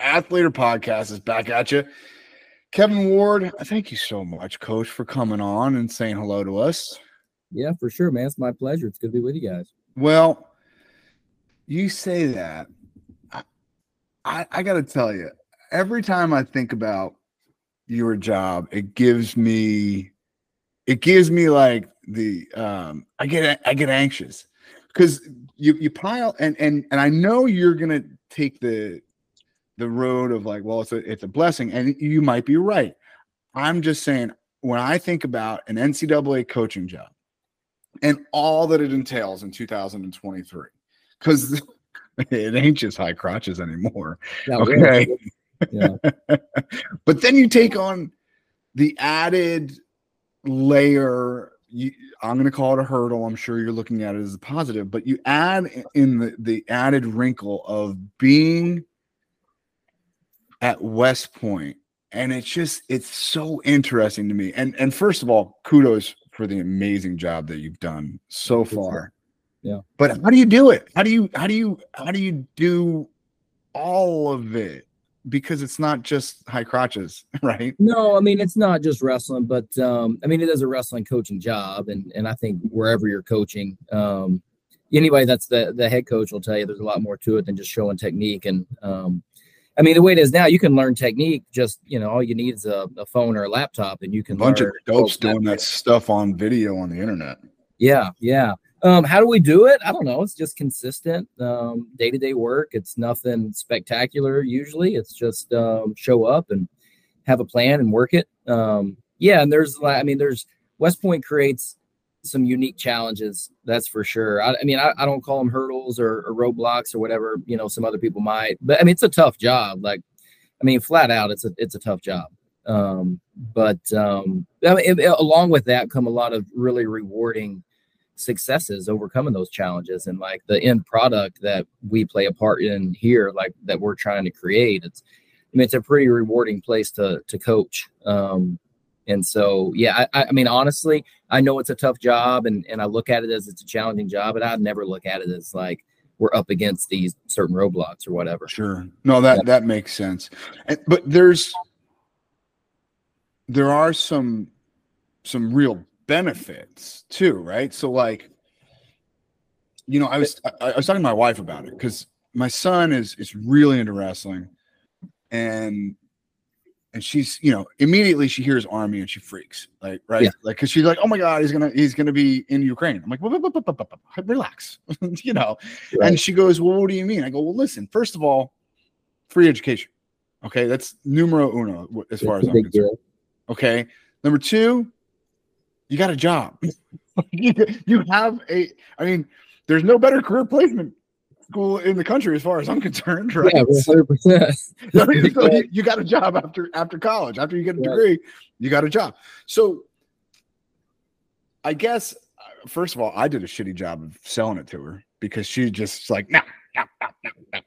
Athletor Podcast is back at you. Kevin Ward, thank you so much, Coach, for coming on and saying hello to us. Yeah, for sure, man. It's my pleasure. It's good to be with you guys. Well, you say that. I, I, I got to tell you, every time I think about your job, it gives me, it gives me like the, um, I get, I get anxious because you, you pile and, and, and I know you're going to take the, the road of like, well, it's a, it's a blessing. And you might be right. I'm just saying, when I think about an NCAA coaching job and all that it entails in 2023, because it ain't just high crotches anymore. Yeah, okay. Yeah. but then you take on the added layer. You, I'm going to call it a hurdle. I'm sure you're looking at it as a positive, but you add in the, the added wrinkle of being at West Point, and it's just it's so interesting to me. And and first of all, kudos for the amazing job that you've done so far. Yeah. But how do you do it? How do you how do you how do you do all of it? Because it's not just high crotches, right? No, I mean it's not just wrestling, but um, I mean it is a wrestling coaching job, and and I think wherever you're coaching, um, anyway, that's the the head coach will tell you there's a lot more to it than just showing technique. And um, I mean the way it is now, you can learn technique. Just you know, all you need is a, a phone or a laptop, and you can. A bunch of dopes doing that stuff on video on the internet. Yeah, yeah. Um, how do we do it? I don't know. It's just consistent day to day work. It's nothing spectacular usually. It's just um, show up and have a plan and work it. Um, yeah, and there's I mean, there's West Point creates some unique challenges. That's for sure. I, I mean, I, I, don't call them hurdles or, or, roadblocks or whatever. You know, some other people might, but I mean, it's a tough job. Like, I mean, flat out, it's a it's a tough job. Um, but um, I mean, it, along with that come a lot of really rewarding successes overcoming those challenges and like the end product that we play a part in here like that we're trying to create it's i mean it's a pretty rewarding place to to coach um and so yeah I, I mean honestly i know it's a tough job and and i look at it as it's a challenging job but i never look at it as like we're up against these certain roadblocks or whatever sure no that yeah. that makes sense but there's there are some some real benefits too, right? So like, you know, I was I, I was talking to my wife about it because my son is is really into wrestling, and and she's you know immediately she hears army and she freaks like right yeah. like because she's like oh my god he's gonna he's gonna be in Ukraine. I'm like relax, you know, right. and she goes well what do you mean? I go well listen first of all, free education. Okay, that's numero uno as far as I'm concerned. Deal. Okay, number two, you got a job. you, you have a, I mean, there's no better career placement school in the country as far as I'm concerned, right? Yeah, 100%. so you, you, got a job after after college. After you get a degree, you got a job. So I guess uh, first of all, I did a shitty job of selling it to her because she just like no, no, no, no, no.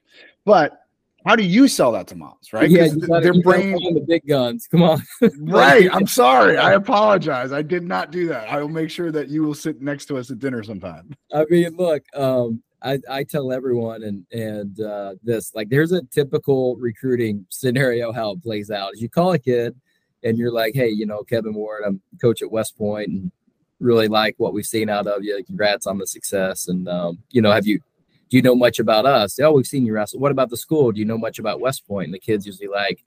But how do you sell that to moms, right? Yeah, gotta, their brain the big guns. Come on. right. I'm sorry. I apologize. I did not do that. I will make sure that you will sit next to us at dinner sometime. I mean, look, um, I, I tell everyone and and uh, this like there's a typical recruiting scenario how it plays out. You call a kid and you're like, hey, you know, Kevin Ward, I'm coach at West Point and really like what we've seen out of you. Congrats on the success. And um, you know, have you do you know much about us? Oh, we've seen you wrestle. What about the school? Do you know much about West Point? And the kids usually like,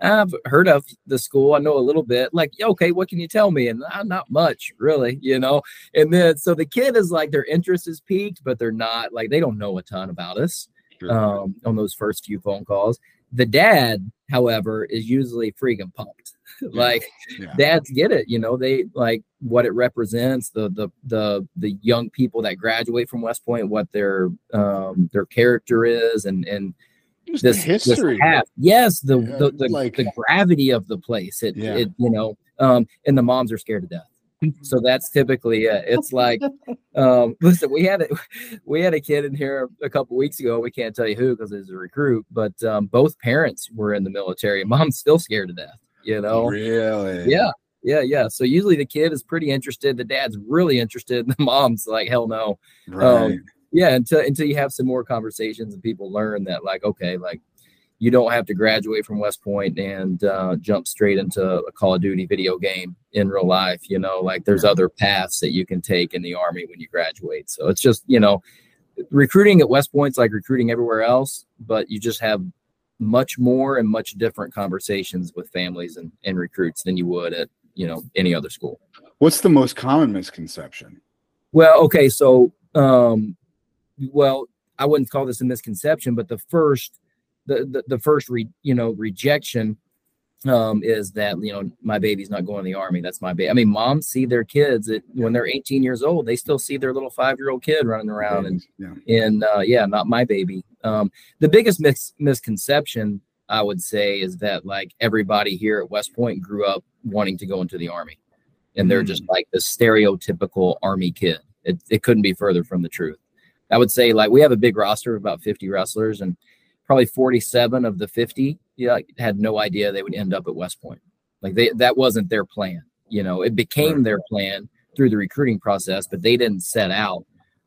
I've heard of the school. I know a little bit. Like, okay, what can you tell me? And uh, not much, really, you know. And then so the kid is like, their interest is peaked, but they're not like they don't know a ton about us sure. um, on those first few phone calls. The dad, however, is usually freaking pumped. like yeah. dads get it, you know, they like what it represents, the the the the young people that graduate from West Point, what their um their character is and and Just this history. This path. Yes, the yeah, the, the, like, the gravity of the place. It yeah. it you know, um and the moms are scared to death so that's typically it. It's like, um, listen, we had a we had a kid in here a couple weeks ago. We can't tell you who because it's a recruit, but um, both parents were in the military. Mom's still scared to death. You know, really? Yeah, yeah, yeah. So usually the kid is pretty interested. The dad's really interested. The mom's like, hell no. Right. Um, yeah, until until you have some more conversations and people learn that, like, okay, like you don't have to graduate from West Point and uh, jump straight into a Call of Duty video game in real life. You know, like there's other paths that you can take in the Army when you graduate. So it's just, you know, recruiting at West Point's like recruiting everywhere else, but you just have much more and much different conversations with families and, and recruits than you would at, you know, any other school. What's the most common misconception? Well, okay. So, um, well, I wouldn't call this a misconception, but the first the the, the first re, you know rejection um, is that you know my baby's not going to the army. That's my baby. I mean, moms see their kids at, when they're 18 years old. They still see their little five year old kid running around, and yeah, and uh, yeah, not my baby. Um, the biggest mis- misconception I would say is that like everybody here at West Point grew up wanting to go into the army, and they're just mm. like the stereotypical army kid. It, it couldn't be further from the truth. I would say like we have a big roster of about 50 wrestlers, and probably 47 of the 50 yeah, had no idea they would end up at West Point. Like they that wasn't their plan. You know, it became their plan through the recruiting process, but they didn't set out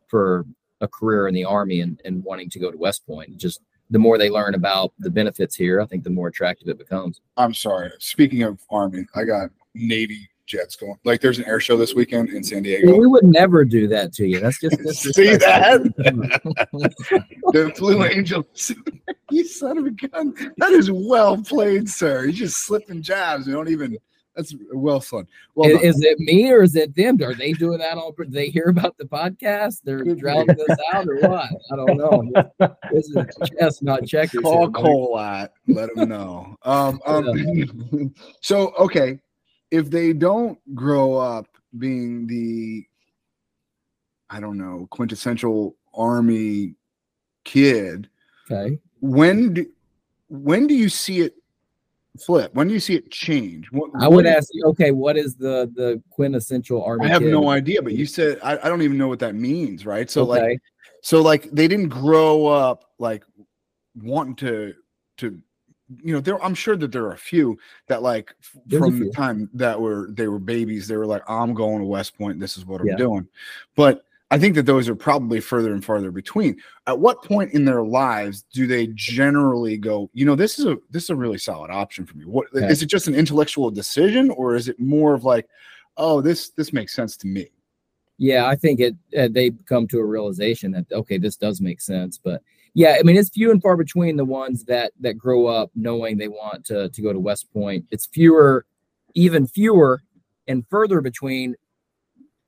for a career in the army and, and wanting to go to West Point. Just the more they learn about the benefits here, I think the more attractive it becomes. I'm sorry. Speaking of army, I got Navy jets going. Like there's an air show this weekend in San Diego. we would never do that to you. That's just see that the Blue Angels. you son of a gun. That is well played, sir. You just slipping jabs. You don't even. That's well fun. Well, is, is, it me or is it them? Are they doing that on? They hear about the podcast? They're drowning us out or what? I don't know. This is chess, not checkers. Call Kolat. Let them know. Um, um, so okay, if they don't grow up being the I don't know quintessential army kid, okay, when do when do you see it flip? When do you see it change? What, I would ask you, okay, what is the the quintessential army? I have kid? no idea, but you said I, I don't even know what that means, right? So okay. like, so like they didn't grow up like wanting to to you know there i'm sure that there are a few that like There's from the time that were they were babies they were like i'm going to west point this is what i'm doing. But i think that those are probably further and farther between. At what point in their lives do they generally go you know this is a this is a really solid option for me. What okay. is it just an intellectual decision or is it more of like oh this this makes sense to me? Yeah i think it uh, they come to a realization that okay this does make sense but yeah, I mean it's few and far between the ones that that grow up knowing they want to to go to West Point. It's fewer, even fewer, and further between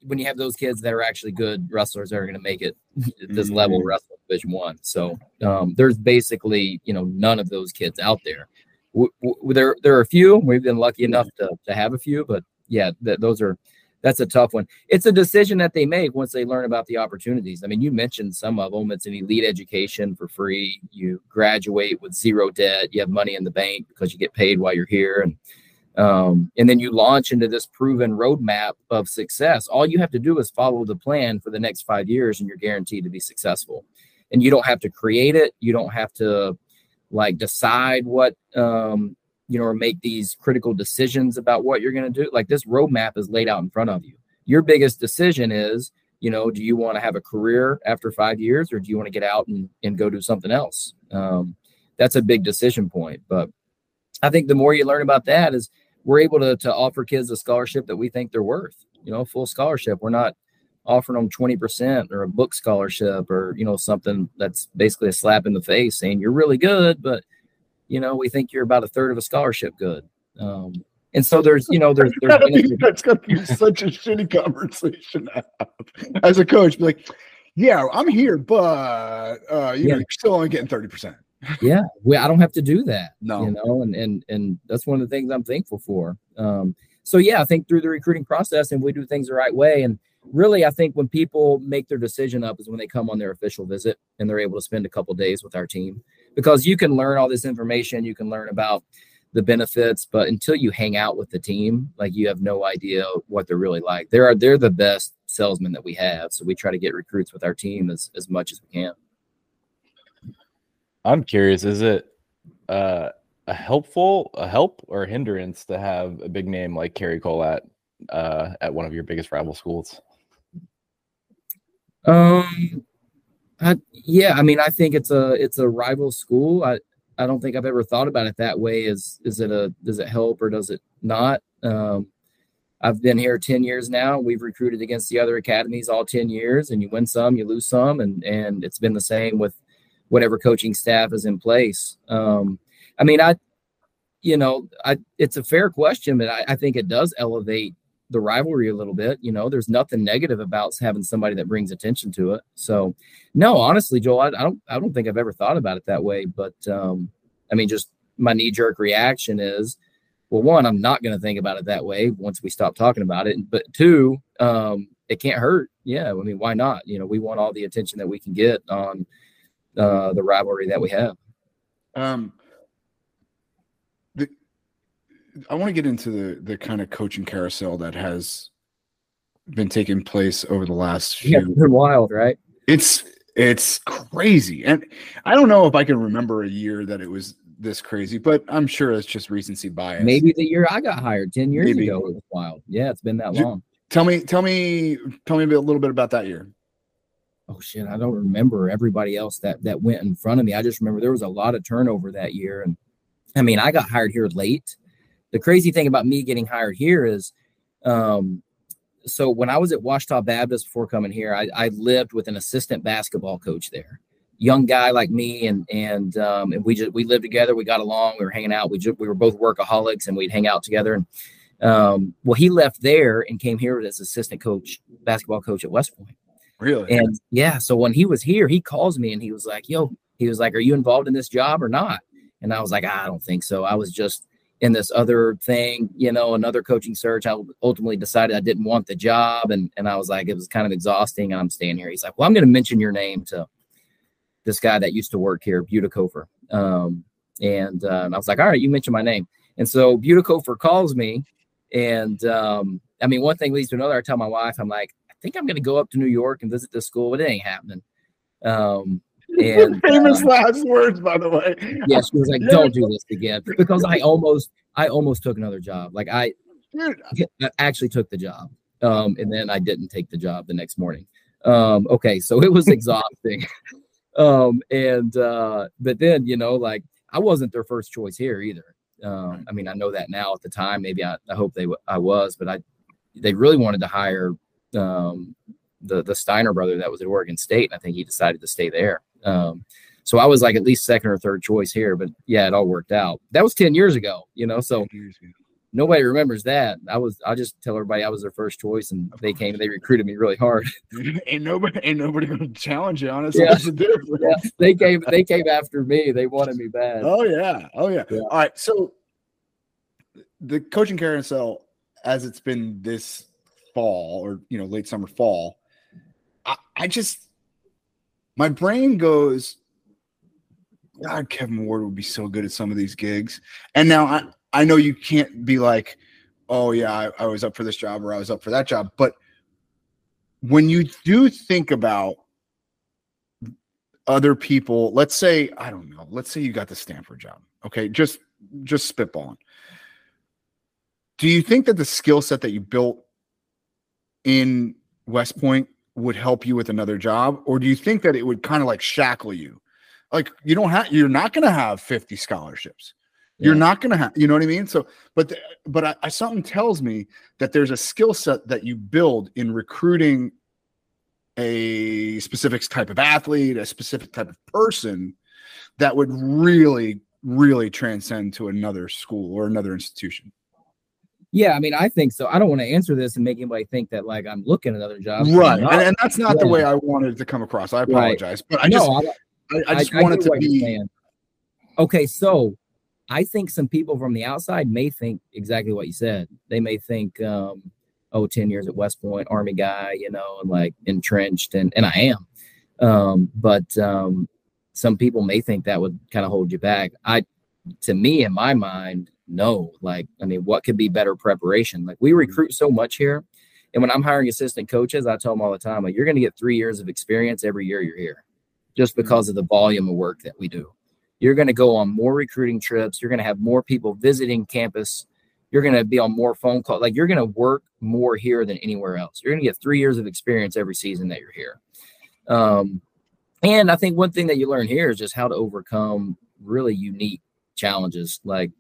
when you have those kids that are actually good wrestlers that are going to make it this mm-hmm. level wrestling division one. So um, there's basically you know none of those kids out there. W- w- there there are a few. We've been lucky enough to to have a few, but yeah, th- those are that's a tough one. It's a decision that they make once they learn about the opportunities. I mean, you mentioned some of them. It's an elite education for free. You graduate with zero debt. You have money in the bank because you get paid while you're here, and um, and then you launch into this proven roadmap of success. All you have to do is follow the plan for the next five years, and you're guaranteed to be successful. And you don't have to create it. You don't have to like decide what um, you know, or make these critical decisions about what you're going to do. Like this roadmap is laid out in front of you. Your biggest decision is, you know, do you want to have a career after five years or do you want to get out and, and go do something else? Um, that's a big decision point. But I think the more you learn about that is we're able to, to offer kids a scholarship that we think they're worth, you know, full scholarship. We're not offering them 20% or a book scholarship or, you know, something that's basically a slap in the face saying you're really good, but you know, we think you're about a third of a scholarship good. Um, and so there's, you know, there's, there's that's going to be such a shitty conversation as a coach. Be like, yeah, I'm here, but uh, you yeah. know, you're still only getting thirty percent. yeah, we, I don't have to do that. No, you know, and and and that's one of the things I'm thankful for. Um, so yeah, I think through the recruiting process, and we do things the right way, and really, I think when people make their decision up is when they come on their official visit and they're able to spend a couple days with our team because you can learn all this information, you can learn about the benefits, but until you hang out with the team, like you have no idea what they're really like. They're they're the best salesmen that we have, so we try to get recruits with our team as as much as we can. I'm curious, is it uh, a helpful a help or a hindrance to have a big name like Cary Kolat uh, at one of your biggest rival schools? Um, I, yeah, I mean, I think it's a it's a rival school. I I don't think I've ever thought about it that way. Is is it a does it help or does it not? Um, I've been here 10 years now. We've recruited against the other academies all 10 years and you win some, you lose some. And, and it's been the same with whatever coaching staff is in place. Um, I mean, I, you know, I, it's a fair question, but I, I think it does elevate the rivalry a little bit. You know, there's nothing negative about having somebody that brings attention to it. So no, honestly, Joel, I, I don't, I don't think I've ever thought about it that way, but, um, I mean, just my knee jerk reaction is, well, one, I'm not going to think about it that way once we stop talking about it. But two, um, it can't hurt. Yeah, I mean, why not? You know, we want all the attention that we can get on uh, the rivalry that we have. Um, I want to get into the the kind of coaching carousel that has been taking place over the last few. Yeah, been wild, right? It's it's crazy, and I don't know if I can remember a year that it was this crazy, but I'm sure it's just recency bias. Maybe the year I got hired 10 years Maybe. ago it was wild. Yeah, it's been that long. Tell me, tell me, tell me a, bit, a little bit about that year. Oh shit, I don't remember everybody else that that went in front of me. I just remember there was a lot of turnover that year. And I mean, I got hired here late. The crazy thing about me getting hired here is um so when I was at Ouachita Baptist before coming here, I, I lived with an assistant basketball coach there young guy like me, and and um, and we just we lived together. We got along. We were hanging out. We just, we were both workaholics, and we'd hang out together. And um, well, he left there and came here as assistant coach, basketball coach at West Point. Really? And yeah, so when he was here, he calls me and he was like, "Yo," he was like, "Are you involved in this job or not?" And I was like, "I don't think so. I was just." In this other thing, you know, another coaching search. I ultimately decided I didn't want the job, and and I was like, it was kind of exhausting. I'm staying here. He's like, well, I'm going to mention your name to this guy that used to work here, Butikofer. Um, and, uh, and I was like, all right, you mentioned my name. And so Butikofer calls me. And um, I mean, one thing leads to another. I tell my wife, I'm like, I think I'm going to go up to New York and visit this school, but it ain't happening. Um, and famous uh, last words, by the way. Yeah, she was like, "Don't do this again," because I almost, I almost took another job. Like I, I actually took the job, um, and then I didn't take the job the next morning. Um, okay, so it was exhausting. Um, and uh, but then you know, like I wasn't their first choice here either. Um, I mean, I know that now. At the time, maybe I, I hope they I was, but I they really wanted to hire um, the the Steiner brother that was at Oregon State, and I think he decided to stay there. Um, so I was like at least second or third choice here, but yeah, it all worked out. That was ten years ago, you know. So nobody remembers that. I was I just tell everybody I was their first choice, and they came and they recruited me really hard. ain't nobody ain't nobody gonna challenge you honestly. Yeah. yeah. they came they came after me. They wanted me bad. Oh yeah, oh yeah. yeah. All right, so the coaching carousel as it's been this fall or you know late summer fall, I, I just my brain goes. God, Kevin Ward would be so good at some of these gigs. And now I, I know you can't be like, oh yeah, I, I was up for this job or I was up for that job, but when you do think about other people, let's say I don't know, let's say you got the Stanford job, okay, just just spitballing. Do you think that the skill set that you built in West Point would help you with another job, or do you think that it would kind of like shackle you? Like you don't have, you're not going to have 50 scholarships. You're not going to have, you know what I mean? So, but, the, but I, I, something tells me that there's a skill set that you build in recruiting a specific type of athlete, a specific type of person that would really, really transcend to another school or another institution. Yeah, I mean, I think so. I don't want to answer this and make anybody think that like I'm looking at other jobs. Right, and, and, that's not yeah. the way I wanted to come across. I apologize, right. but I just, no, I, I, I, just wanted to be. Okay, so I think some people from the outside may think exactly what you said. They may think, um, oh, 10 years at West Point, Army guy, you know, and like entrenched, and, and I am. Um, but um, some people may think that would kind of hold you back. I, to me, in my mind, no. Like, I mean, what could be better preparation? Like, we recruit so much here. And when I'm hiring assistant coaches, I tell them all the time, like, you're going to get three years of experience every year you're here just because of the volume of work that we do you're going to go on more recruiting trips you're going to have more people visiting campus you're going to be on more phone calls like you're going to work more here than anywhere else you're going to get three years of experience every season that you're here um, and i think one thing that you learn here is just how to overcome really unique challenges. Like,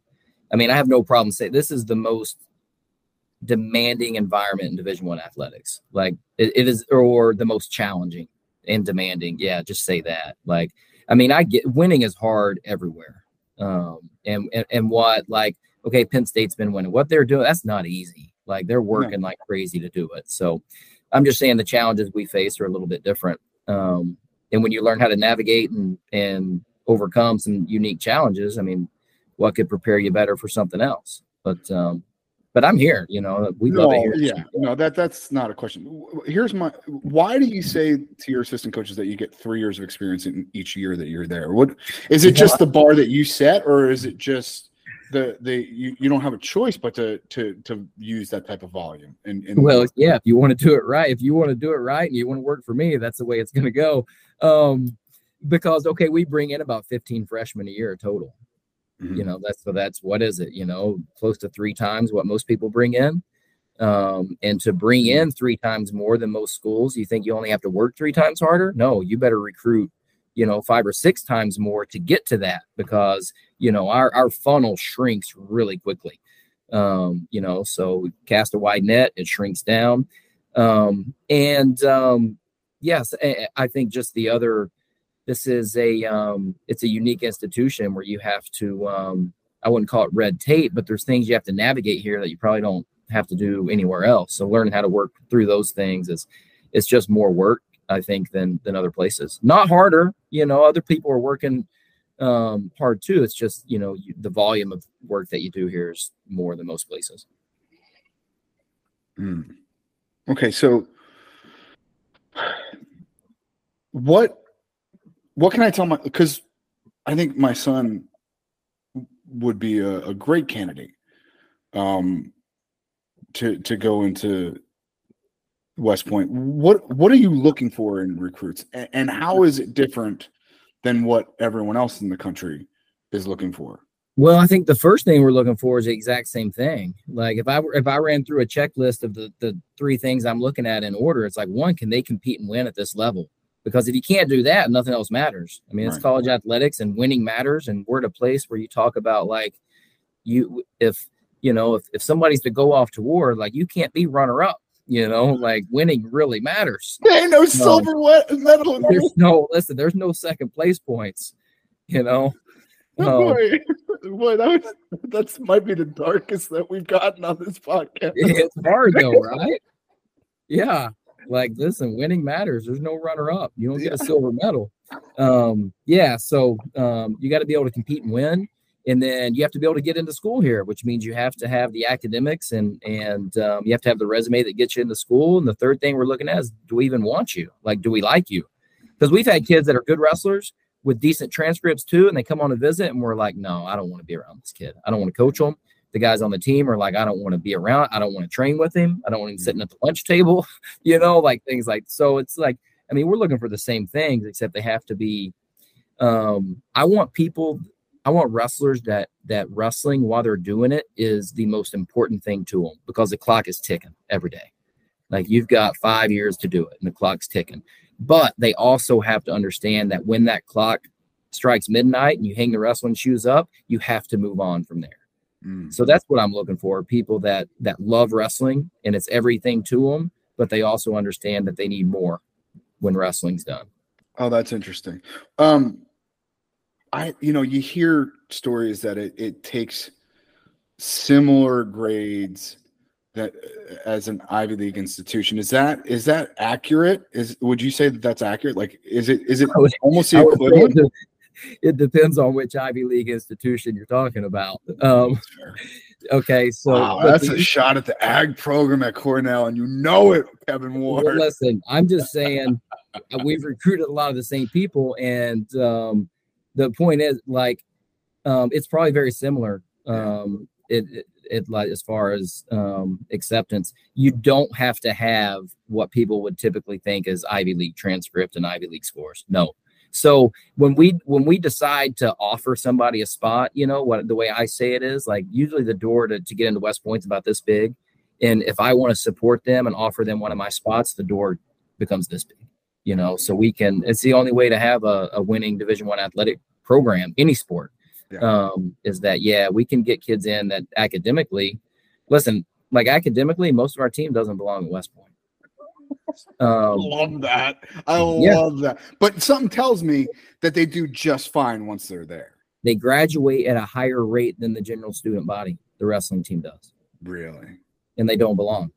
I mean, I have no problem saying this is the most demanding environment in Division One athletics. Like, it, it is, or the most challenging and demanding. Yeah, just say that. Like, I mean, I get winning is hard everywhere. Um, and, and and what like okay, Penn State's been winning. What they're doing, that's not easy. Like they're working like crazy to do it. So I'm just saying the challenges we face are a little bit different. Um, and when you learn how to navigate and and overcome some unique challenges, I mean, what could prepare you better for something else? But um, but I'm here. You know, we no, love it here. Yeah, no, that that's not a question. Here's my. Why do you say to your assistant coaches that you get three years of experience in each year that you're there? What is it? Just the bar that you set, or is it just the the you, you don't have a choice but to to to use that type of volume? And, and well, yeah, if you want to do it right, if you want to do it right, and you want to work for me, that's the way it's going to go. Um, because okay, we bring in about 15 freshmen a year total. Mm-hmm. You know, that's so that's what is it? You know, close to three times what most people bring in. Um, and to bring in three times more than most schools, you think you only have to work three times harder? No, you better recruit, you know, five or six times more to get to that because you know our our funnel shrinks really quickly. Um, you know, so cast a wide net, it shrinks down. Um, and um, yes, I think just the other this is a um, it's a unique institution where you have to um, I wouldn't call it red tape, but there's things you have to navigate here that you probably don't have to do anywhere else. So learning how to work through those things is it's just more work, I think, than than other places. Not harder, you know. Other people are working um, hard too. It's just you know you, the volume of work that you do here is more than most places. Mm. Okay, so what what can I tell my because I think my son would be a, a great candidate um to to go into West Point. What what are you looking for in recruits, and, and, how is it different than what everyone else in the country is looking for? Well, I think the first thing we're looking for is the exact same thing. Like if I if I ran through a checklist of the the three things I'm looking at in order, it's like one, can they compete and win at this level? Because if you can't do that, nothing else matters. I mean, it's right. college athletics and winning matters. And we're at a place where you talk about like you, if, you know, if, if somebody's to go off to war, like you can't be runner up, you know, like winning really matters. There ain't no silver medal. There's no, listen, there's no second place points, you know. Um, boy, boy, that was, that's might be the darkest that we've gotten on this podcast. It's hard though, right? Yeah. Like, listen, winning matters. There's no runner up. You don't get a silver medal. Um, yeah, so um, you got to be able to compete and win, and then you have to be able to get into school here, which means you have to have the academics and and um, you have to have the resume that gets you into school. And the third thing we're looking at is, do we even want you? Like, do we like you? Because we've had kids that are good wrestlers with decent transcripts too, and they come on a visit, and we're like, no, I don't want to be around this kid. I don't want to coach them the guys on the team are like, I don't want to be around. I don't want to train with him. I don't want him sitting at the lunch table, you know, like things like so. It's like, I mean, we're looking for the same things, except they have to be. Um, I want people, I want wrestlers that that wrestling while they're doing it is the most important thing to them because the clock is ticking every day. Like you've got five years to do it, and the clock's ticking. But they also have to understand that when that clock strikes midnight and you hang the wrestling shoes up, you have to move on from there Mm. So that's what I'm looking for people that that love wrestling and it's everything to them, but they also understand that they need more when wrestling's done. Oh, that's interesting. Um I you know, you hear stories that it, it takes similar grades that uh, as an Ivy League institution. Is that is that accurate? Is would you say that that's accurate? Like, is it is it would, almost the equivalent? it depends on which Ivy League institution you're talking about. Um, okay, so wow, that's a shot at the ag program at Cornell, and you know it, Kevin Ward. Well, listen, I'm just saying uh, we've recruited a lot of the same people, and um, the point is, like, um, it's probably very similar. Um, it, it, it like as far as um, acceptance, you don't have to have what people would typically think as Ivy League transcript and Ivy League scores. No, so when we when we decide to offer somebody a spot, you know what the way I say it is like usually the door to, to get into West Point's about this big. And if I want to support them and offer them one of my spots, the door becomes this big. You know, so we can it's the only way to have a, a winning division one athletic program, any sport. Yeah. Um, is that yeah, we can get kids in that academically. Listen, like academically, most of our team doesn't belong at West Point. I Um, love that. I Yeah. love that. But something tells me that they do just fine once they're there. they graduate at a higher rate than the general student body. The wrestling team does, Really. and they don't belong.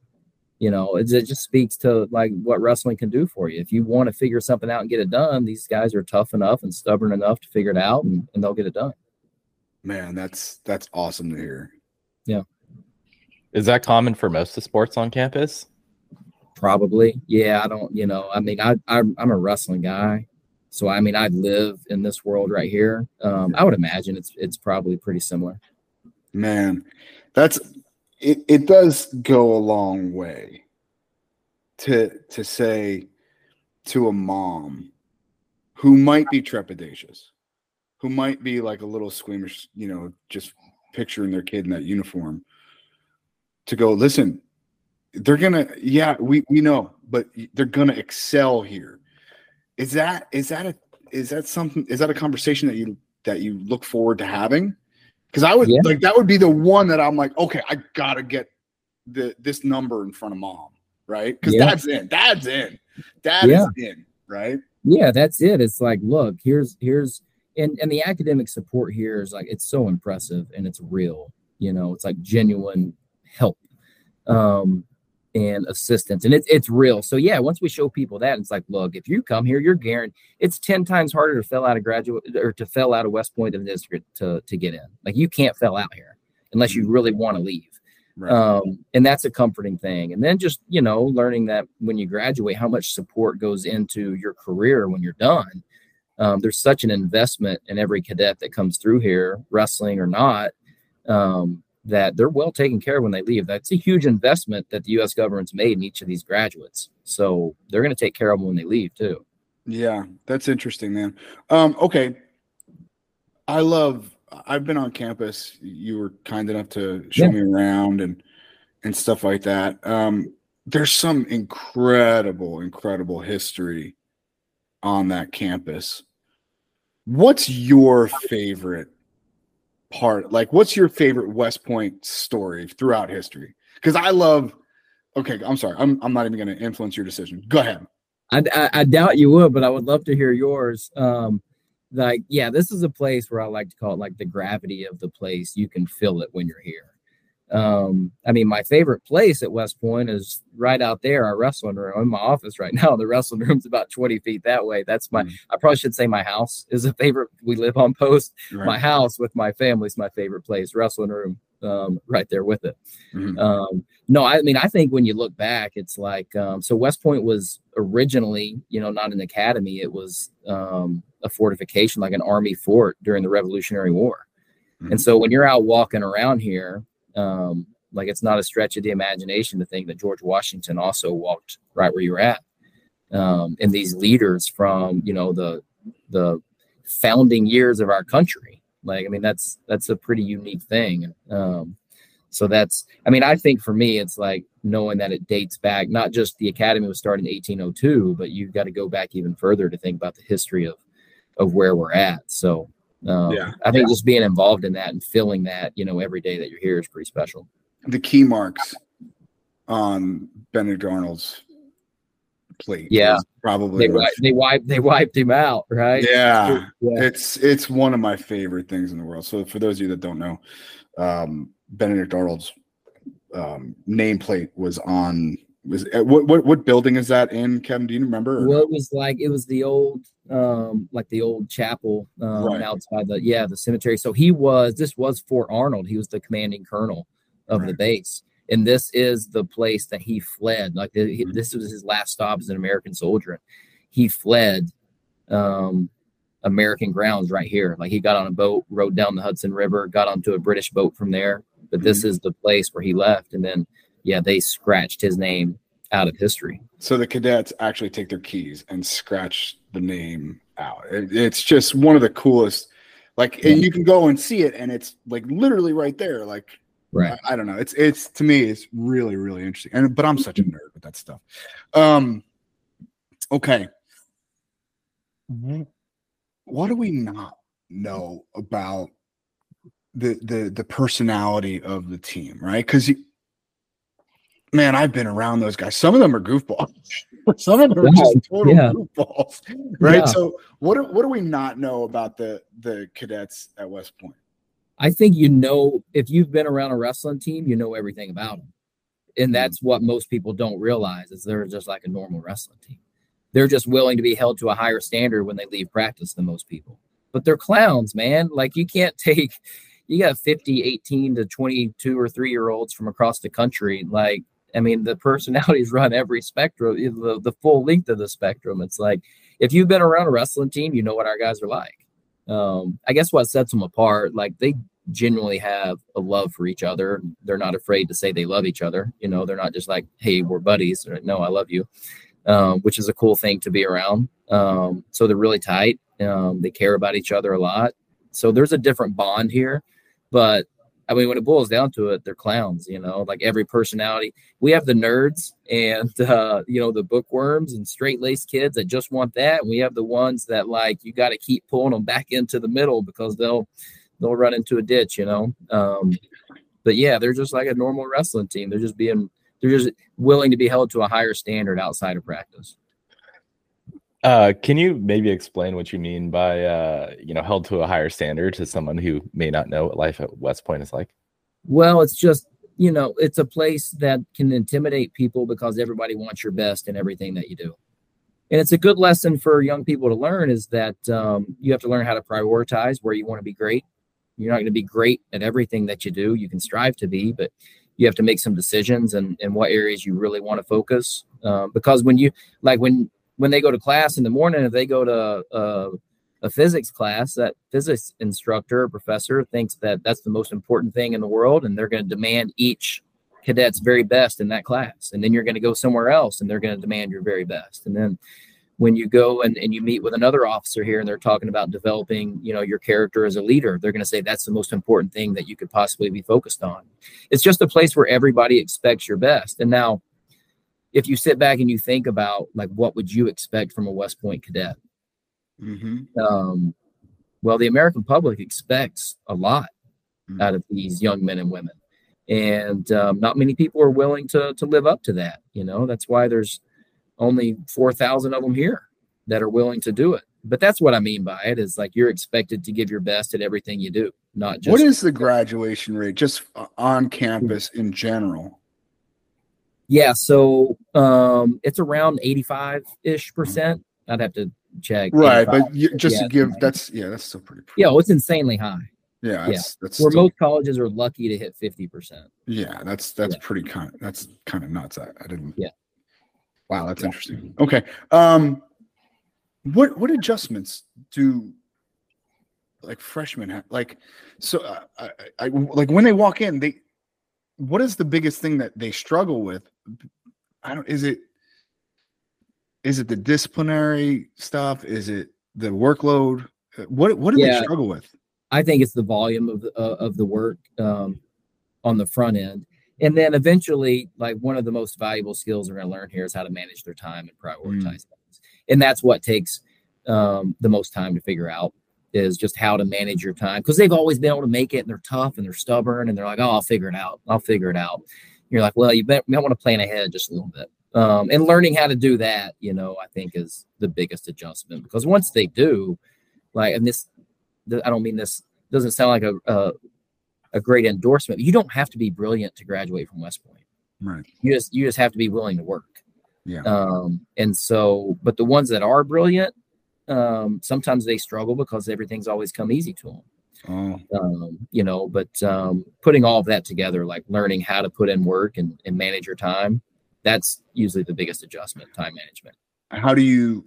You know, it, it just speaks to like what wrestling can do for you. If you want to figure something out and get it done, these guys are tough enough and stubborn enough to figure it out, and, and they'll get it done. Man, that's that's awesome to hear. Yeah. Is that common for most of the sports on campus? Probably, yeah. I don't, you know, I mean, I, I I'm a wrestling guy, so I mean, I live in this world right here. Um, I would imagine it's it's probably pretty similar. Man, that's it, it does go a long way to to say to a mom who might be trepidatious, who might be like a little squeamish, you know, just picturing their kid in that uniform, to go, listen, they're gonna, yeah, we we know, but they're gonna excel here. Is that is that a is that something is that a conversation that you that you look forward to having? Because I would Yeah. like that would be the one that I'm like, okay, I gotta get the this number in front of mom, right? Because Yeah. dad's in, dad's in, dad Yeah. is in, right? Yeah, that's it. It's like, look, here's here's and and the academic support here is like it's so impressive and it's real. You know, it's like genuine help um and assistance and it's it's real. So yeah, once we show people that, it's like, look, if you come here, you're guaranteed it's 10 times harder to fail out of graduate or to fail out of West Point than it is to to, to get in. Like you can't fail out here unless you really want to leave Right. um, and that's a comforting thing and then just you know learning that when you graduate how much support goes into your career when you're done um, there's such an investment in every cadet that comes through here wrestling or not um, that they're well taken care of when they leave that's a huge investment that the us government's made in each of these graduates so they're going to take care of them when they leave too Yeah, that's interesting, man. Um, okay. I love I've been on campus. You were kind enough to show Yeah. me around and and stuff like that. Um, there's some incredible, incredible history on that campus. What's your favorite part? Like, what's your favorite West Point story throughout history? Because I love. Okay, I'm sorry. I'm I'm not even going to influence your decision. Go ahead. I, I, I doubt you would, but I would love to hear yours. Um, like, yeah, this is a place where I like to call it like the gravity of the place. You can feel it when you're here. Um, I mean, my favorite place at West Point is right out there, our wrestling room. In my office right now. The wrestling room's about 20 feet that way. That's my, Mhm. I probably should say my house is a favorite. We live on post. Right. My house with my family is my favorite place. Wrestling room, um, right there with it. Mhm. Um, no, I mean, I think when you look back, it's like um, so. West Point was originally, you know, not an academy; it was um, a fortification, like an army fort during the Revolutionary War. Mhm. And so, when you're out walking around here, um, like it's not a stretch of the imagination to think that George Washington also walked right where you're at. Um, and these leaders from, you know, the the founding years of our country. Like, I mean, that's that's a pretty unique thing. Um, so that's, I mean, I think for me, it's like knowing that it dates back, not just the academy was started in 1802, but you've got to go back even further to think about the history of of where we're at. So um, Yeah. I think just being involved in that and feeling that, you know, every day that you're here is pretty special. the key marks on Benedict Arnold's plate. Yeah. probably They what- they wiped they wiped him out, right? yeah, Yeah. it's it's one of my favorite things in the world. So for those of you that don't know, um, Benedict Arnold's um, nameplate was on was uh, what what what building is that in? Kevin, do you remember? Well, it was like it was the old, um, like the old chapel um, Right. outside the yeah the cemetery. So he was this was Fort Arnold. He was the commanding colonel of the base, and this is the place that he fled. Like the, he- Mhm. this was his last stop as an American soldier. He fled um, American grounds right here. Like he got on a boat, rode down the Hudson River, got onto a British boat from there. But this is the place where he left, and then yeah, they scratched his name out of history. So the cadets actually take their keys and scratch the name out. It- it's just one of the coolest. Like, and you can go and see it, and it's like literally right there. Like, Right. I, I don't know. It's it's to me, it's really really interesting. And but I'm such a nerd with that stuff. Um. Okay. What do we not know about the the the personality of the team, right? Because man, I've been around those guys. Some of them are goofballs. Some of them are just total yeah. goofballs, right? Yeah. So, what do, what do we not know about the the cadets at West Point? I think you know if you've been around a wrestling team, you know everything about them, and hmm. that's what most people don't realize is they're just like a normal wrestling team. They're just willing to be held to a higher standard when they leave practice than most people. But they're clowns, man. Like you can't take you got 50, 18 to 22 or 3 year olds from across the country like I mean, the personalities run every spectrum, the, the full length of the spectrum. It's like if you've been around a wrestling team, you know what our guys are like. Um, I guess what sets them apart, like they genuinely have a love for each other. They're not afraid to say they love each other. You know, they're not just like, hey, we're buddies. Like, no, I love you, um, which is a cool thing to be around. Um, so they're really tight. Um, they care about each other a lot. So there's a different bond here. But I mean, when it boils down to it, they're clowns, you know, like every personality. We have the nerds and, uh, you know, the bookworms and straight laced kids that just want that. And we have the ones that like, you got to keep pulling them back into the middle because they'll, they'll run into a ditch, you know? Um, but yeah, they're just like a normal wrestling team. They're just being, they're just willing to be held to a higher standard outside of practice. Uh, can you maybe explain what you mean by uh, you know held to a higher standard to someone who may not know what life at West Point is like? Well, it's just you know it's a place that can intimidate people because everybody wants your best in everything that you do, and it's a good lesson for young people to learn is that um, you have to learn how to prioritize where you want to be great. You're not going to be great at everything that you do. You can strive to be, but you have to make some decisions and in, in what areas you really want to focus. Um, because when you like when when they go to class in the morning, if they go to a physics class, that physics instructor or professor thinks that that's the most important thing in the world, and they're going to demand each cadet's very best in that class. And then you're going to go somewhere else, and they're going to demand your very best. And then when you go and, and you meet with another officer here and they're talking about developing you know your character as a leader they're going to say that's the most important thing that you could possibly be focused on it's just a place where everybody expects your best and now if you sit back and you think about like what would you expect from a West Point cadet? Mm-hmm. Um, well, the American public expects a lot mm-hmm. out of these young men and women, and um, not many people are willing to to live up to that. You know, that's why there's only four thousand of them here that are willing to do it. But that's what I mean by it is like you're expected to give your best at everything you do, not just. What is the graduation rate just on campus in general? Yeah, so um, it's around 85 ish percent. I'd have to check. Right, but you, just yeah, to give that's yeah, that's still pretty. Yeah, well, it's insanely high. Yeah, yeah. That's where still, most colleges are lucky to hit 50 percent. Yeah, that's that's yeah. pretty kind. Of, that's kind of nuts. I, I didn't. Yeah. Wow, that's interesting. Okay, um, what what adjustments do like freshmen have? Like, so uh, I, I like when they walk in, they what is the biggest thing that they struggle with? I don't. Is it is it the disciplinary stuff? Is it the workload? What what do yeah, they struggle with? I think it's the volume of uh, of the work um, on the front end, and then eventually, like one of the most valuable skills they're going to learn here is how to manage their time and prioritize mm. things, and that's what takes um, the most time to figure out is just how to manage your time because they've always been able to make it and they're tough and they're stubborn and they're like, oh, I'll figure it out. I'll figure it out. You're like, well, you might, might want to plan ahead just a little bit. Um, and learning how to do that, you know, I think is the biggest adjustment because once they do, like, and this, I don't mean this doesn't sound like a, a, a great endorsement. You don't have to be brilliant to graduate from West Point. Right. You just you just have to be willing to work. Yeah. Um, and so, but the ones that are brilliant, um, sometimes they struggle because everything's always come easy to them. Oh. Um, you know, but um, putting all of that together, like learning how to put in work and, and manage your time, that's usually the biggest adjustment, time management. How do you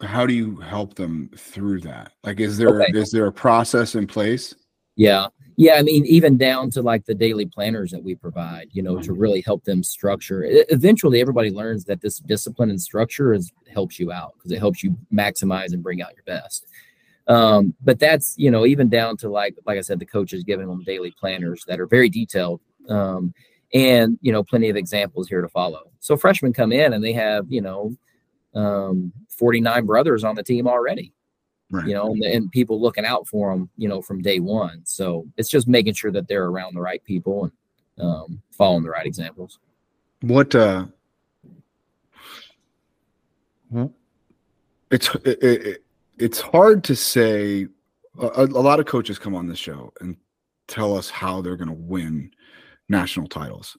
how do you help them through that? Like, is there okay. is there a process in place? Yeah. Yeah. I mean, even down to like the daily planners that we provide, you know, to mm-hmm. really help them structure. Eventually, everybody learns that this discipline and structure is helps you out because it helps you maximize and bring out your best. Um, but that's, you know, even down to like, like I said, the coaches giving them daily planners that are very detailed. Um, and, you know, plenty of examples here to follow. So freshmen come in and they have, you know, um, 49 brothers on the team already Right. you know, and, and people looking out for them, you know, from day one. So it's just making sure that they're around the right people and um, following the right examples. What uh it's it, it, it's hard to say a, a lot of coaches come on this show and tell us how they're going to win national titles.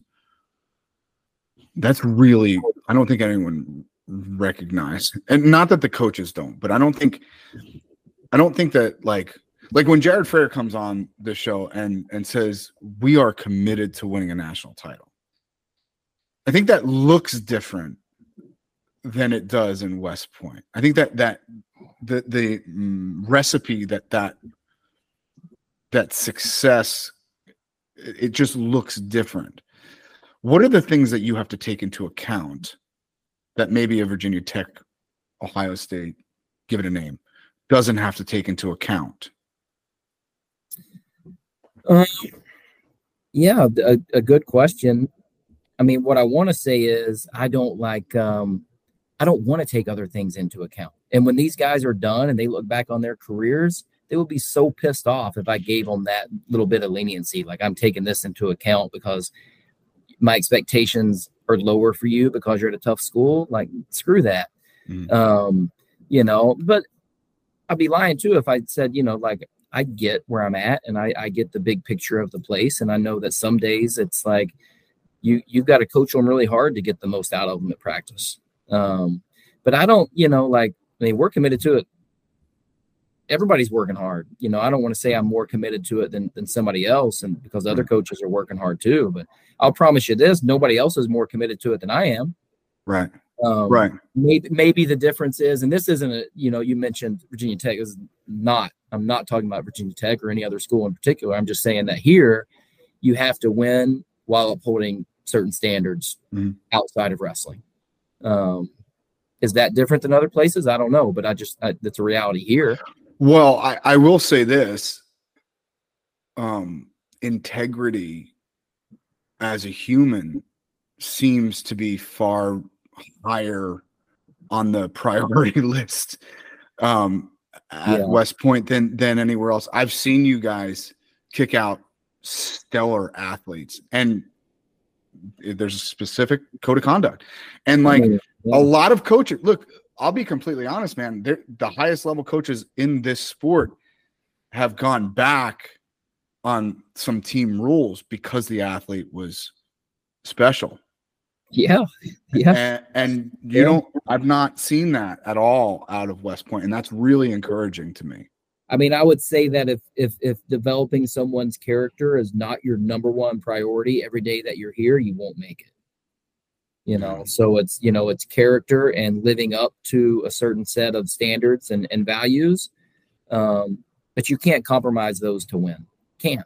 That's really I don't think anyone recognize and not that the coaches don't, but I don't think I don't think that like like when Jared Frayer comes on the show and and says we are committed to winning a national title. I think that looks different than it does in West Point. I think that that the the mm, recipe that that that success it, it just looks different. What are the things that you have to take into account that maybe a Virginia Tech, Ohio State, give it a name, doesn't have to take into account? Um, yeah, a, a good question. I mean, what I want to say is I don't like um I don't want to take other things into account. And when these guys are done and they look back on their careers, they will be so pissed off if I gave them that little bit of leniency. Like I'm taking this into account because my expectations are lower for you because you're at a tough school. Like screw that. Mm. Um, you know, but I'd be lying too if I said, you know, like I get where I'm at and I, I get the big picture of the place. And I know that some days it's like you you've got to coach them really hard to get the most out of them at practice. Um, but I don't, you know, like I mean, we're committed to it. Everybody's working hard. You know, I don't want to say I'm more committed to it than, than somebody else, and because other coaches are working hard too. But I'll promise you this: nobody else is more committed to it than I am. Right. Um, Right. Maybe maybe the difference is, and this isn't a you know you mentioned Virginia Tech is not. I'm not talking about Virginia Tech or any other school in particular. I'm just saying that here you have to win while upholding certain standards Mhm. outside of wrestling. Um, is that different than other places? I don't know, but I just I, that's a reality here. Well, I, I will say this um, integrity as a human seems to be far higher on the priority list um, at Yeah. West Point than than anywhere else. I've seen you guys kick out stellar athletes, and there's a specific code of conduct, and like Yeah. a lot of coaches look i'll be completely honest man the highest level coaches in this sport have gone back on some team rules because the athlete was special yeah, yeah, and, and you Yeah. don't i've not seen that at all out of west point and that's really encouraging to me I mean, I would say that if if if developing someone's character is not your number one priority every day that you're here, you won't make it. You know, so it's you know it's character and living up to a certain set of standards and and values, um, but you can't compromise those to win. Can't.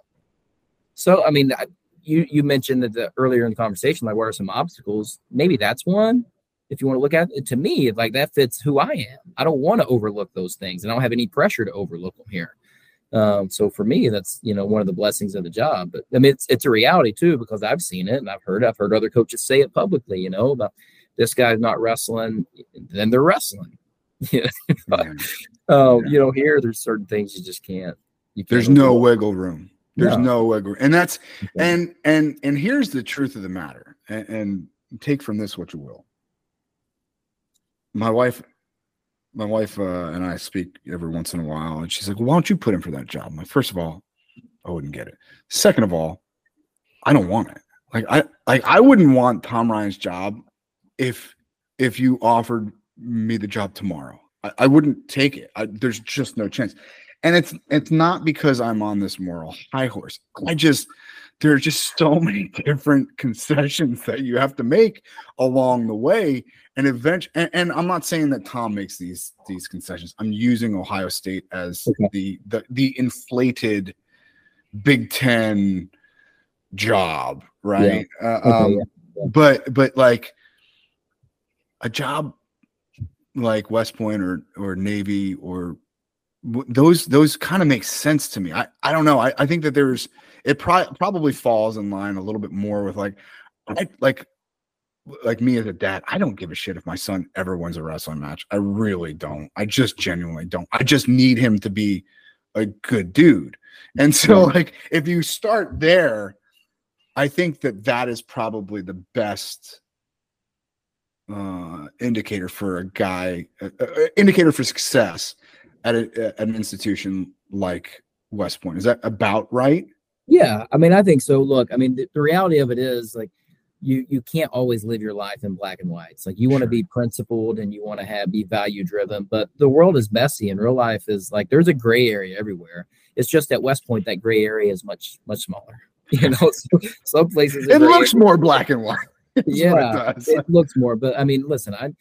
So I mean, I- you you mentioned that the, earlier in the conversation, like what are some obstacles? Maybe that's one. If you want to look at it, to me, like that fits who I am. I don't want to overlook those things, and I don't have any pressure to overlook them here. Um, so for me, that's you know one of the blessings of the job. But I mean, it's it's a reality too because I've seen it and I've heard I've heard other coaches say it publicly. You know about this guy's not wrestling, then they're wrestling. Yeah. Yeah. Um, you know, here there's certain things you just can't. You can't there's no wiggle room there's No. no wiggle and that's and and and here's the truth of the matter and, and take from this what you will my wife my wife uh, and i speak every once in a while and she's like why don't you put in for that job? I'm like first of all i wouldn't get it. Second of all i don't want it. Like i like i wouldn't want tom ryan's job if if you offered me the job tomorrow. I, I wouldn't take it. I, there's just no chance. And it's it's not because i'm on this moral high horse. I just there are just so many different concessions that you have to make along the way and eventually and, and i'm not saying that tom makes these these concessions. I'm using ohio state as Okay. the, the the inflated big ten job right? Uh, Okay, um, yeah, yeah. but but like a job like west point or or navy or those those kind of make sense to me. I i don't know. I, I think that there's it pro- probably falls in line a little bit more with like I, like like me as a dad, I don't give a shit if my son ever wins a wrestling match. I really don't. I just genuinely don't. I just need him to be a good dude. And so, like, if you start there, I think that that is probably the best uh, indicator for a guy, uh, uh, indicator for success at, a, at an institution like West Point. Is that about right? Yeah, I mean, I think so. Look, I mean, the, the reality of it is like you you can't always live your life in black and white. It's like you want to be principled and you want to have be value driven, but the world is messy and real life is like there's a gray area everywhere. It's just at West Point that gray area is much much smaller. You know, some places it looks area. more black and white. yeah, it, it looks more. But I mean, listen, I,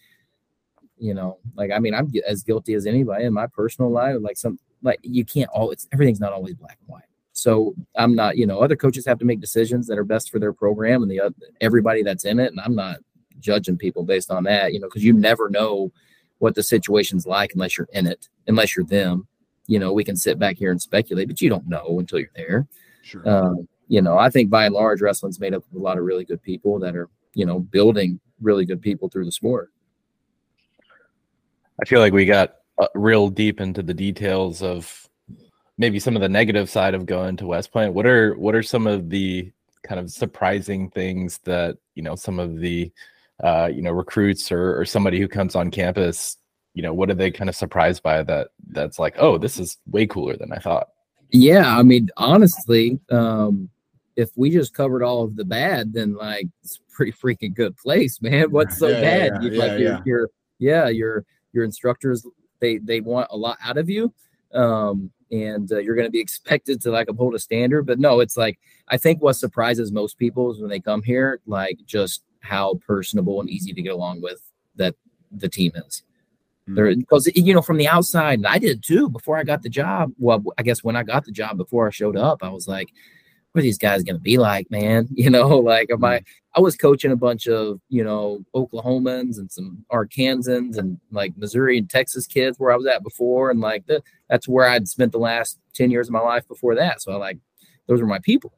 you know, like I mean, I'm as guilty as anybody in my personal life. Like some, like you can't all. It's everything's not always black and white. So I'm not, you know, other coaches have to make decisions that are best for their program and the uh, everybody that's in it. And I'm not judging people based on that, you know, because you never know what the situation's like unless you're in it, unless you're them. You know, we can sit back here and speculate, but you don't know until you're there. Sure. Um, you know, I think by and large, wrestling's made up of a lot of really good people that are, you know, building really good people through the sport. I feel like we got uh, real deep into the details of maybe some of the negative side of going to West Point. What are what are some of the kind of surprising things that you know some of the uh, you know recruits or, or somebody who comes on campus you know what are they kind of surprised by that that's like oh this is way cooler than i thought yeah i mean honestly um if we just covered all of the bad then like it's a pretty freaking good place man. What's so yeah, bad? yeah, you, yeah, like yeah. your, your yeah your your instructors they they want a lot out of you um and uh, you're going to be expected to like uphold a standard. But no, it's like I think what surprises most people is when they come here, like just how personable and easy to get along with that the team is. Mm-hmm. There, because you know from the outside, and I did too before I got the job. Well, I guess when I got the job before I showed up, I was like, are these guys going to be like, man? You know, like am I, I was coaching a bunch of, you know, Oklahomans and some Arkansans and like Missouri and Texas kids where I was at before. And like the, that's where I'd spent the last 10 years of my life before that. So I like, those were my people.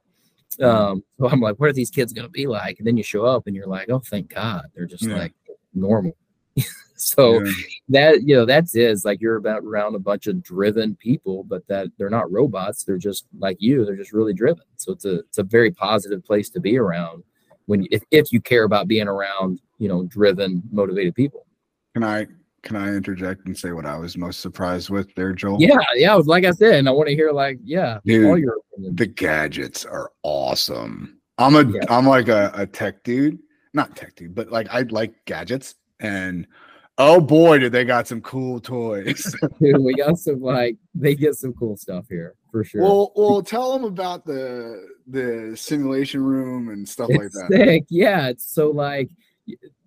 Um, so I'm like, what are these kids going to be like? And then you show up and you're like, oh, thank God. They're just yeah. like normal. so yeah. that you know that's is like you're about around a bunch of driven people but that they're not robots. They're just like you. They're just really driven. So it's a it's a very positive place to be around when if, if you care about being around you know driven motivated people. Can i can i interject and say what i was most surprised with there joel? Yeah yeah. Like i said and i want to hear like yeah Dude, all your the gadgets are awesome. I'm a am like a, a tech dude. Not tech dude but like i like gadgets and Oh boy, did they got some cool toys. Dude, we got some like they get some cool stuff here for sure. Well, well, tell them about the the simulation room and stuff it's like that. Sick. Yeah, it's so like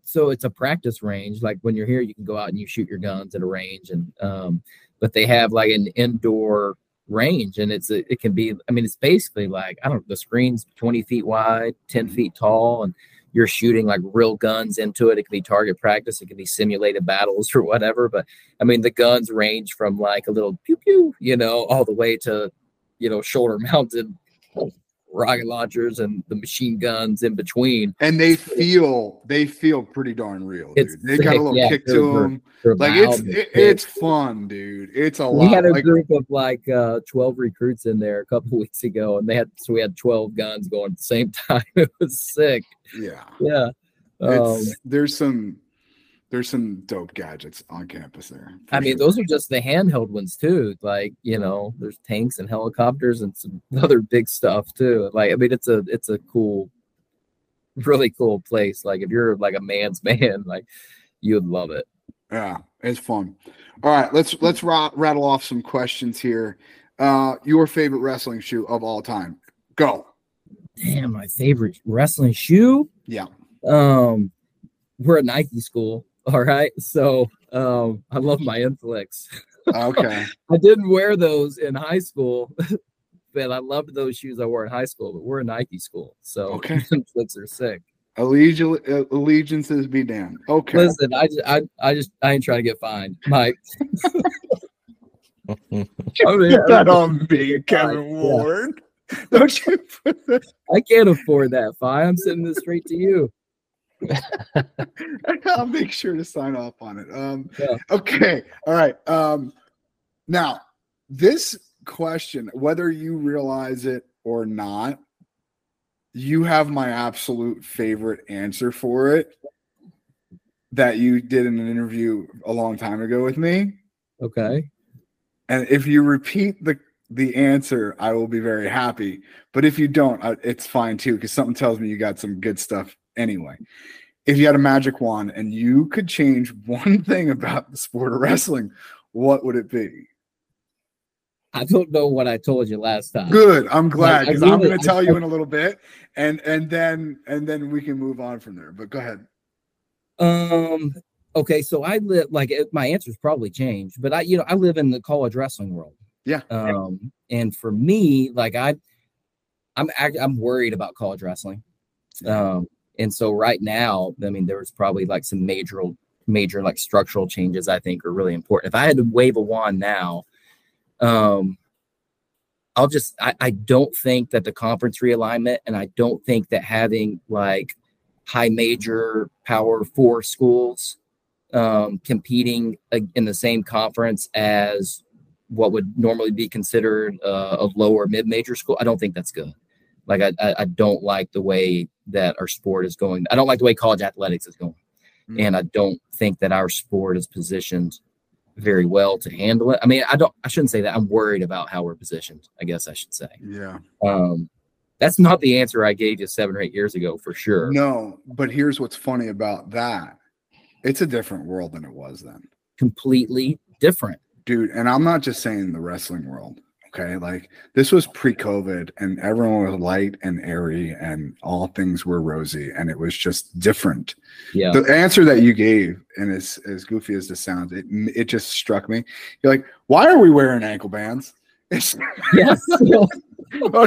so it's a practice range. Like when you're here, you can go out and you shoot your guns at a range, and um, but they have like an indoor range, and it's a, it can be. I mean, it's basically like I don't know. The screen's 20 feet wide, 10 feet tall, and you're shooting like real guns into it. It can be target practice, it can be simulated battles or whatever. But I mean, the guns range from like a little pew pew, you know, all the way to, you know, shoulder mounted rocket launchers and the machine guns in between. And they feel they feel pretty darn real. Dude. They got a little yeah, kick to them. like it's it, it's fun, dude. It's a lot. We had a like, group of like uh, twelve recruits in there a couple weeks ago, and they had so we had twelve guns going at the same time. it was sick. Yeah, yeah. Um, there's some there's some dope gadgets on campus there. I mean, those are just the handheld ones too. Like, you know, there's tanks and helicopters and some other big stuff too. Like, I mean, it's a it's a cool, really cool place. Like, if you're like a man's man, like you would love it. Yeah, it's fun. All right, let's let's rattle off some questions here. Uh, your favorite wrestling shoe of all time? Go. Damn, my favorite wrestling shoe. Yeah. Um, we're a Nike school, all right. So um, I love my Inflicts. Okay. I didn't wear those in high school, but I loved those shoes I wore in high school. But we're a Nike school, so okay. Inflicts are sick. Allegiance, allegiances be damned. Okay. Listen, I just, I, I just, I ain't trying to get fined, Mike. I mean, get that on me, Kevin Ward. Yeah. Don't you? I can't afford that fine. I'm sending this straight to you. I'll make sure to sign off on it. Um, Yeah. Okay. All right. Um, now, this question, whether you realize it or not, you have my absolute favorite answer for it that you did in an interview a long time ago with me. Okay. And if you repeat the the answer, I will be very happy. But if you don't, it's fine too, because something tells me you got some good stuff anyway. If you had a magic wand and you could change one thing about the sport of wrestling, what would it be? I don't know what I told you last time. Good. I'm glad I because I'm going to tell you in a little bit, and and then and then we can move on from there. But go ahead. Um. Okay, so I live like it, my answer's probably changed, but I, you know, I live in the college wrestling world. Yeah. Um, and for me, like I, I'm I'm worried about college wrestling. Um, and so right now, I mean, there's probably like some major, major like structural changes I think are really important. If I had to wave a wand now, um, I'll just I, I don't think that the conference realignment, and I don't think that having like high major power four schools um, competing in the same conference as what would normally be considered uh, a lower mid major school. I don't think that's good. Like I, I, don't like the way that our sport is going. I don't like the way college athletics is going, Mm. and I don't think that our sport is positioned very well to handle it. I mean, I don't. I shouldn't say that. I'm worried about how we're positioned. I guess I should say. Yeah. Um, that's not the answer I gave you seven or eight years ago for sure. No, but here's what's funny about that. It's a different world than it was then. Completely different. dude and i'm not just saying the wrestling world okay like this was pre-covid and everyone was light and airy and all things were rosy and it was just different Yeah. the answer that you gave and as as goofy as this sounds it it just struck me you're like why are we wearing ankle bands it's yes. oh,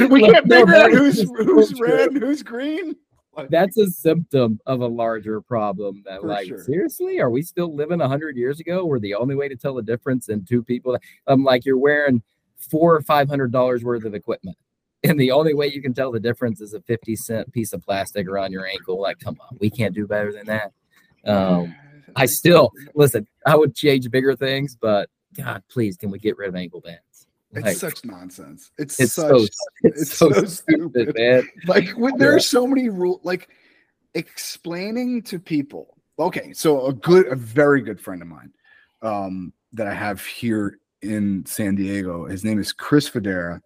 we can't no, figure out who's who's so red and who's green Like, That's a symptom of a larger problem. That like sure. seriously, are we still living a hundred years ago? Where the only way to tell the difference in two people, um, like you're wearing four or five hundred dollars worth of equipment, and the only way you can tell the difference is a fifty cent piece of plastic around your ankle. Like, come on, we can't do better than that. Um, I still listen. I would change bigger things, but God, please, can we get rid of ankle bands? it's such nonsense it's, it's such so it's, it's so, so stupid, stupid. man. like when there Yeah. are so many rules like explaining to people okay so a good a very good friend of mine um that i have here in san diego. His name is chris federa.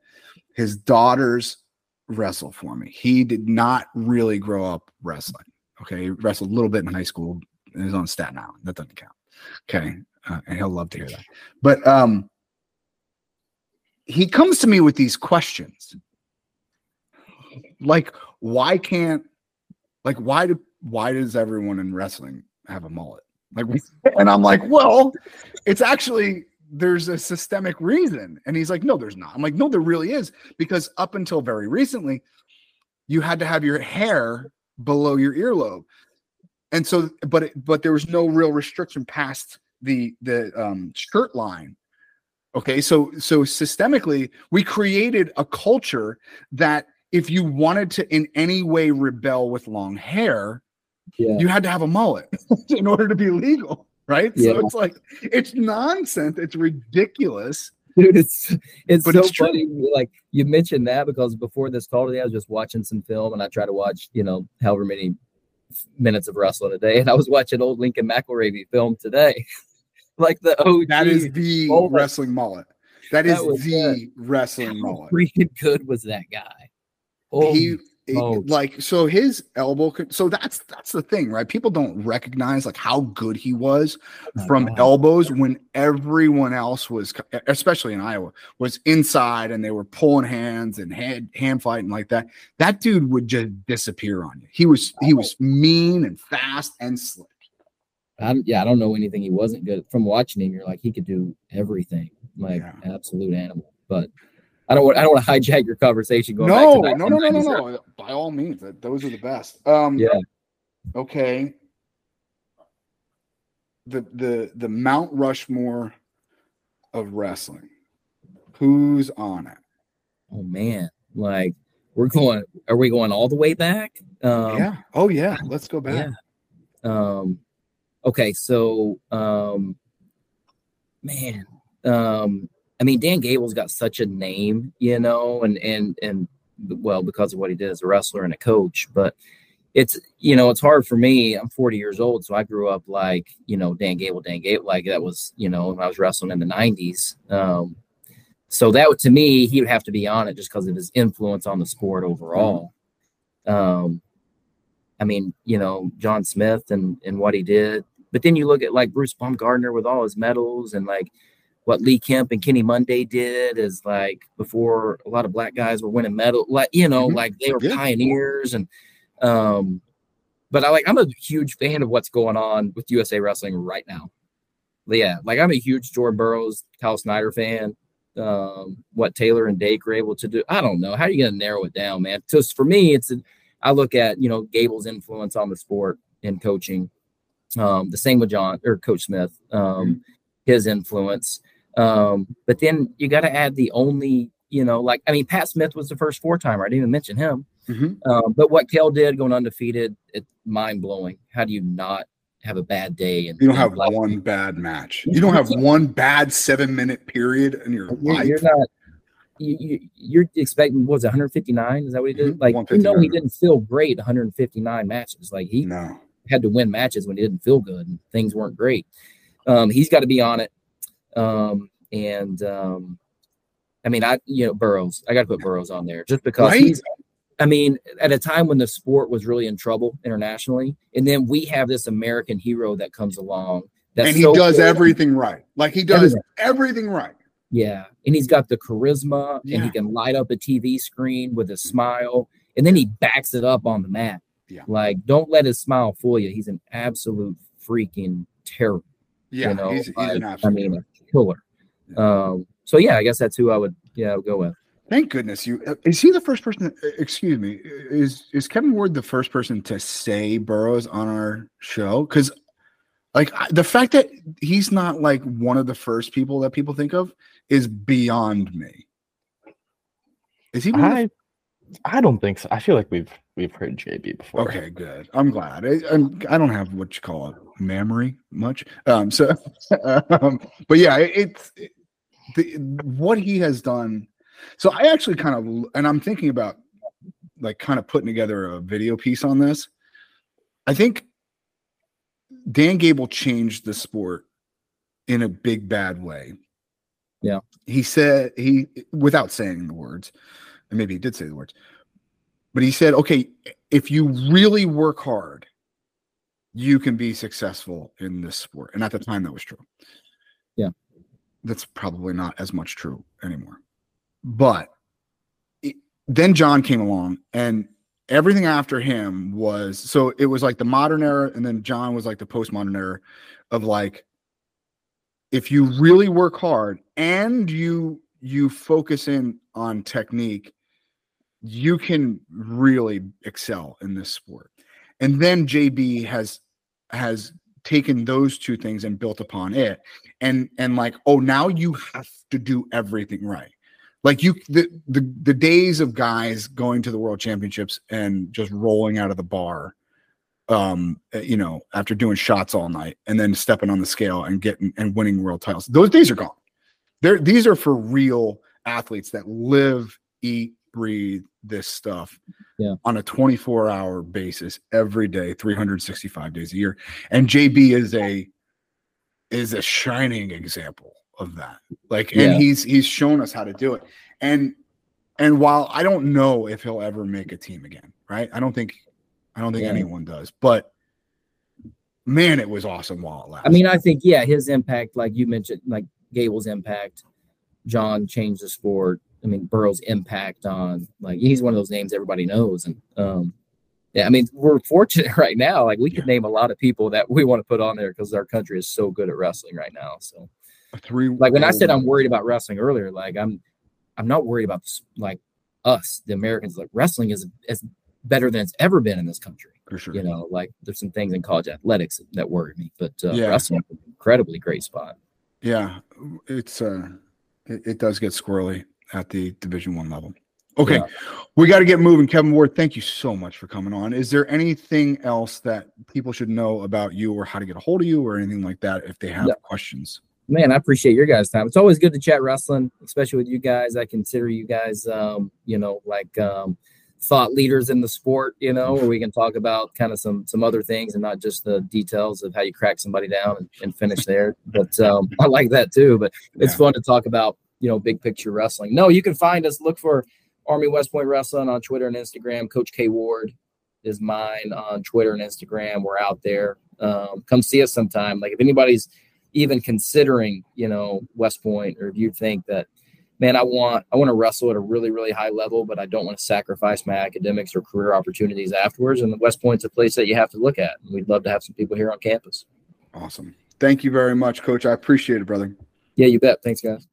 His daughters wrestle for me. He did not really grow up wrestling okay? He wrestled a little bit in high school. And is on staten island. That doesn't count okay? Uh, and he'll love to hear that. But um he comes to me with these questions. Like why can't like why do why does everyone in wrestling have a mullet? Like and i'm like well it's actually there's a systemic reason. And he's like no there's not. I'm like no there really is. Because up until very recently you had to have your hair below your earlobe. And so but it, but there was no real restriction past the the um shirt line. Okay so so systemically we created a culture that if you wanted to in any way rebel with long hair Yeah. you had to have a mullet in order to be legal right Yeah. so it's like it's nonsense it's ridiculous dude it's it's But so it's true. funny like you mentioned that because before this call today i was just watching some film and i try to watch you know however many minutes of wrestling a day and i was watching old lincoln mcilravy film today like the oh that is the mullet. wrestling mullet that is That was the it. wrestling how mullet freaking good was that guy oh he it- smokes. Oh. like so his elbow so that's that's the thing right? People don't recognize like how good he was oh my from elbows when everyone else was especially in iowa was inside and they were pulling hands and hand hand fighting like that. That dude would just disappear on you. He was he was mean and fast and slick. I, yeah i don't know anything he wasn't good from watching him you're like he could do everything like Yeah. absolute animal. But i don't want i don't want to hijack your conversation going no back to no no no no no by all means those are the best. Um Yeah. okay. The the the mount rushmore of wrestling. Who's on it? Oh man, like we're going. Are we going all the way back? Um, yeah. Oh yeah. Let's go back. Yeah. Um, okay, so um, man, um, I mean, Dan Gable's got such a name, you know, and and and well, because of what he did as a wrestler and a coach, but it's you know it's hard for me. I'm 40 years old so i grew up like you know dan gable dan gable like that was you know when i was wrestling in the 90s um, so that to me he would have to be on it just because of his influence on the sport overall. Um, i mean you know john smith and and what he did but then you look at like bruce baumgartner with all his medals and like what lee kemp and kenny monday did is like before a lot of black guys were winning medal like you know Mhm. like they were Yeah. pioneers and um, but I like I'm a huge fan of what's going on with USA Wrestling right now. But yeah, like I'm a huge Jordan Burroughs, Kyle Snyder fan. Um, what Taylor and Dake are able to do, I don't know. How are you gonna narrow it down, man? Just for me, it's a, I look at you know Gable's influence on the sport and coaching. Um, the same with John or Coach Smith, um, his influence. Um, but then you got to add the only, you know, like I mean, Pat Smith was the first four timer. I didn't even mention him. Mhm. Um, but what Kel did going undefeated, it's mind blowing. How do you not have a bad day? And You don't have like, one bad match. You don't have one bad seven minute period in your You're, life. you're not. You, you, you're expecting what was it, 159? Is that what he did? Mhm, Like you know, he didn't feel great. 159 matches. Like he no. had to win matches when he didn't feel good and things weren't great. Um, he's got to be on it. Um, and um, I mean, I you know Burroughs. I got to put Burroughs on there just because Right? he's. I mean, at a time when the sport was really in trouble internationally, and then we have this American hero that comes along. That's and he so does everything right. Like he does everything right. Yeah, and he's got the charisma, and he can light up a TV screen with a smile, and then he backs it up on the mat. Yeah. Like, don't let his smile fool you. He's an absolute freaking terror. Yeah, you know, he's, he's like, an I absolute. mean, killer. Um, so yeah, I guess that's who I would yeah go with. Thank goodness you. uh, Is he the first person? uh, Excuse me. Is is Kevin Ward the first person to say Burroughs on our show? Because, like, the fact that he's not like one of the first people that people think of is beyond me. Is he? One of the- I I don't think so. I feel like we've we've heard JB before. Okay, good. I'm glad. I, I'm, I don't have what you call it memory much. Um, so, um, but yeah, it, it's it, the, what he has done. So I actually kind of, and I'm thinking about like kind of putting together a video piece on this. I think Dan Gable changed the sport in a big bad way. Yeah. He said he without saying the words, and maybe he did say the words, but he said, okay, if you really work hard, you can be successful in this sport. And at the time that was true. Yeah. That's probably not as much true anymore. But it, then John came along and everything after him was so it was like the modern era and then John was like the postmodern era of like if you really work hard and you you focus in on technique you can really excel in this sport. And then jb has has taken those two things and built upon it. And and like oh now you have to do everything right. Like you the, the the days of guys going to the world championships and just rolling out of the bar um uh, you know after doing shots all night and then stepping on the scale and getting and winning world titles those days are gone. They're these are for real athletes that live eat breathe this stuff Yeah. on a 24 hour basis every day 365 days a year and jb is a is a shining example of that like and Yeah. he's he's shown us how to do it and and while i don't know if he'll ever make a team again right i don't think i don't think Yeah. anyone does but man it was awesome while it lasted I mean, I think yeah, his impact, like you mentioned, like Gable's impact, John changed the sport. I mean, Burroughs' impact on like he's one of those names everybody knows, and um, yeah, I mean, we're fortunate right now. Like we could name a lot of people that we want to put on there because our country is so good at wrestling right now. So, three like when I said I'm worried about wrestling earlier, like I'm, I'm not worried about like us, the Americans. Like wrestling is is better than it's ever been in this country. for sure You know, like there's some things in college athletics that worry me, but uh, Yeah. wrestling, is an incredibly great spot. Yeah, it's uh, it, it does get squirrely at the Division One level. Okay. Yeah. We got to get moving. Kevin Ward, thank you so much for coming on. Is there anything else that people should know about you or how to get a hold of you or anything like that if they have Yeah. questions? man, I appreciate your guys' time. It's always good to chat wrestling, especially with you guys. I consider you guys, um, you know, like um, thought leaders in the sport. You know, where we can talk about kind of some some other things and not just the details of how you crack somebody down and, and finish there. But um, I like that too. But it's Yeah. fun to talk about, you know, big picture wrestling. No, you can find us. Look for Army West Point Wrestling on Twitter and Instagram. Coach K Ward is mine on Twitter and Instagram. We're out there. Um, come see us sometime. Like if anybody's even considering, you know, West Point, or if you think that, man, I want I want to wrestle at a really, really high level, but I don't want to sacrifice my academics or career opportunities afterwards. And West Point's a place that you have to look at. And we'd love to have some people here on campus. Awesome. Thank you very much, Coach. I appreciate it, brother. Yeah, you bet. Thanks, guys.